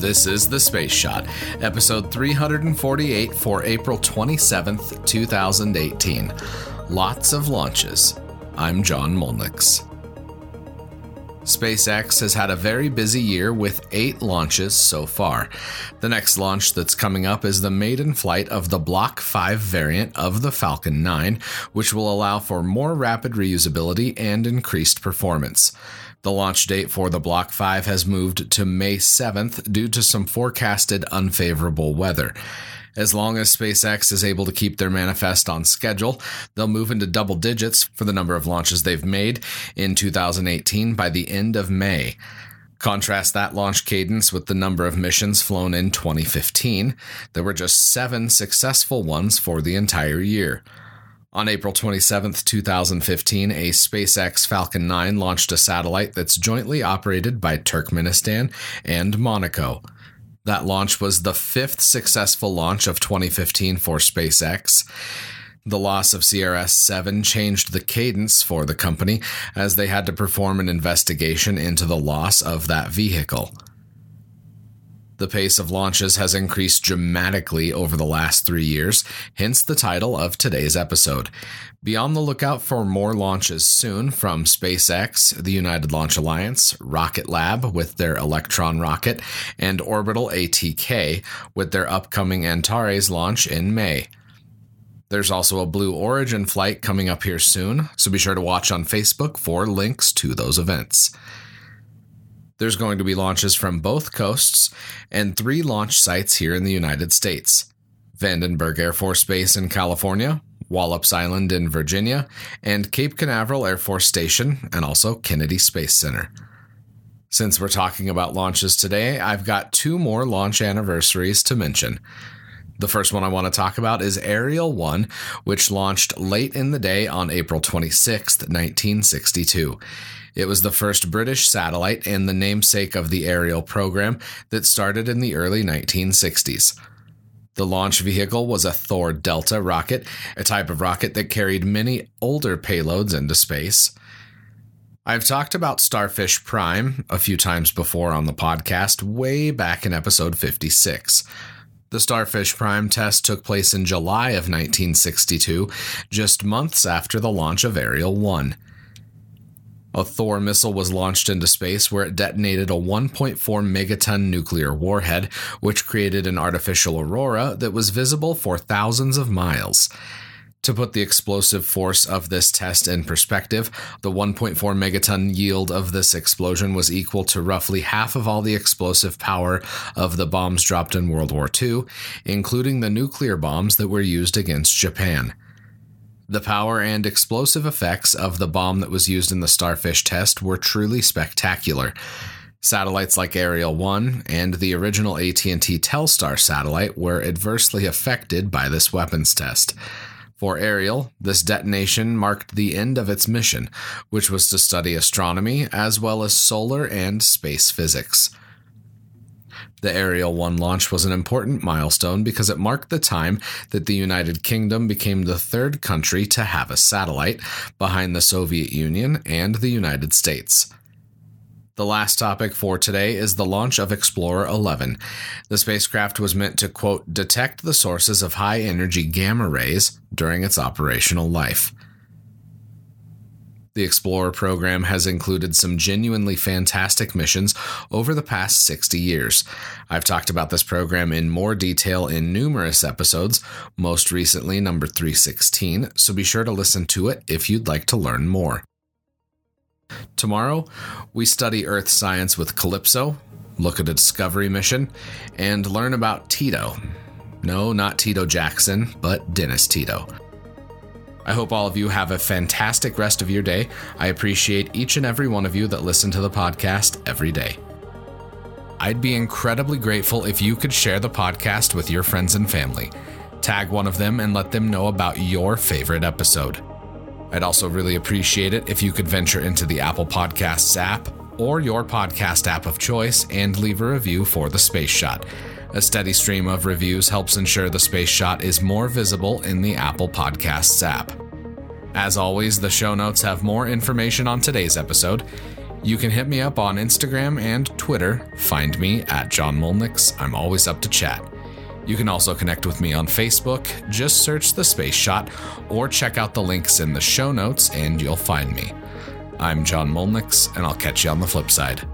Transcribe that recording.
This is The Space Shot, episode 348 for April 27th, 2018. Lots of launches. I'm John Mulnix. SpaceX has had a very busy year with eight launches so far. The next launch that's coming up is the maiden flight of the Block 5 variant of the Falcon 9, which will allow for more rapid reusability and increased performance. The launch date for the Block 5 has moved to May 7th due to some forecasted unfavorable weather. As long as SpaceX is able to keep their manifest on schedule, they'll move into double digits for the number of launches they've made in 2018 by the end of May. Contrast that launch cadence with the number of missions flown in 2015. There were just seven successful ones for the entire year. On April 27, 2015, a SpaceX Falcon 9 launched a satellite that's jointly operated by Turkmenistan and Monaco. That launch was the fifth successful launch of 2015 for SpaceX. The loss of CRS 7 changed the cadence for the company as they had to perform an investigation into the loss of that vehicle. The pace of launches has increased dramatically over the last three years, hence the title of today's episode. Be on the lookout for more launches soon from SpaceX, the United Launch Alliance, Rocket Lab with their Electron rocket, and Orbital ATK with their upcoming Antares launch in May. There's also a Blue Origin flight coming up here soon, so be sure to watch on Facebook for links to those events. There's going to be launches from both coasts and three launch sites here in the United States Vandenberg Air Force Base in California, Wallops Island in Virginia, and Cape Canaveral Air Force Station, and also Kennedy Space Center. Since we're talking about launches today, I've got two more launch anniversaries to mention. The first one I want to talk about is Ariel 1, which launched late in the day on April 26, 1962. It was the first British satellite and the namesake of the Ariel program that started in the early 1960s. The launch vehicle was a Thor Delta rocket, a type of rocket that carried many older payloads into space. I've talked about Starfish Prime a few times before on the podcast, way back in episode 56. The Starfish Prime test took place in July of 1962, just months after the launch of Ariel 1. A Thor missile was launched into space where it detonated a 1.4 megaton nuclear warhead, which created an artificial aurora that was visible for thousands of miles. To put the explosive force of this test in perspective, the 1.4 megaton yield of this explosion was equal to roughly half of all the explosive power of the bombs dropped in World War II, including the nuclear bombs that were used against Japan. The power and explosive effects of the bomb that was used in the Starfish test were truly spectacular. Satellites like Ariel 1 and the original AT&T Telstar satellite were adversely affected by this weapons test. For Ariel, this detonation marked the end of its mission, which was to study astronomy as well as solar and space physics. The Ariel 1 launch was an important milestone because it marked the time that the United Kingdom became the third country to have a satellite, behind the Soviet Union and the United States. The last topic for today is the launch of Explorer 11. The spacecraft was meant to, quote, detect the sources of high energy gamma rays during its operational life. The Explorer program has included some genuinely fantastic missions over the past 60 years. I've talked about this program in more detail in numerous episodes, most recently number 316, so be sure to listen to it if you'd like to learn more. Tomorrow, we study Earth science with CALIPSO, look at a discovery mission, and learn about Tito. No, not Tito Jackson, but Dennis Tito. I hope all of you have a fantastic rest of your day. I appreciate each and every one of you that listen to the podcast every day. I'd be incredibly grateful if you could share the podcast with your friends and family. Tag one of them and let them know about your favorite episode. I'd also really appreciate it if you could venture into the Apple Podcasts app or your podcast app of choice and leave a review for the Space Shot. A steady stream of reviews helps ensure the Space Shot is more visible in the Apple Podcasts app. As always, the show notes have more information on today's episode. You can hit me up on Instagram and Twitter. Find me at John Mulnix. I'm always up to chat. You can also connect with me on Facebook. Just search the Space Shot or check out the links in the show notes and you'll find me. I'm John Mulnix, and I'll catch you on the flip side.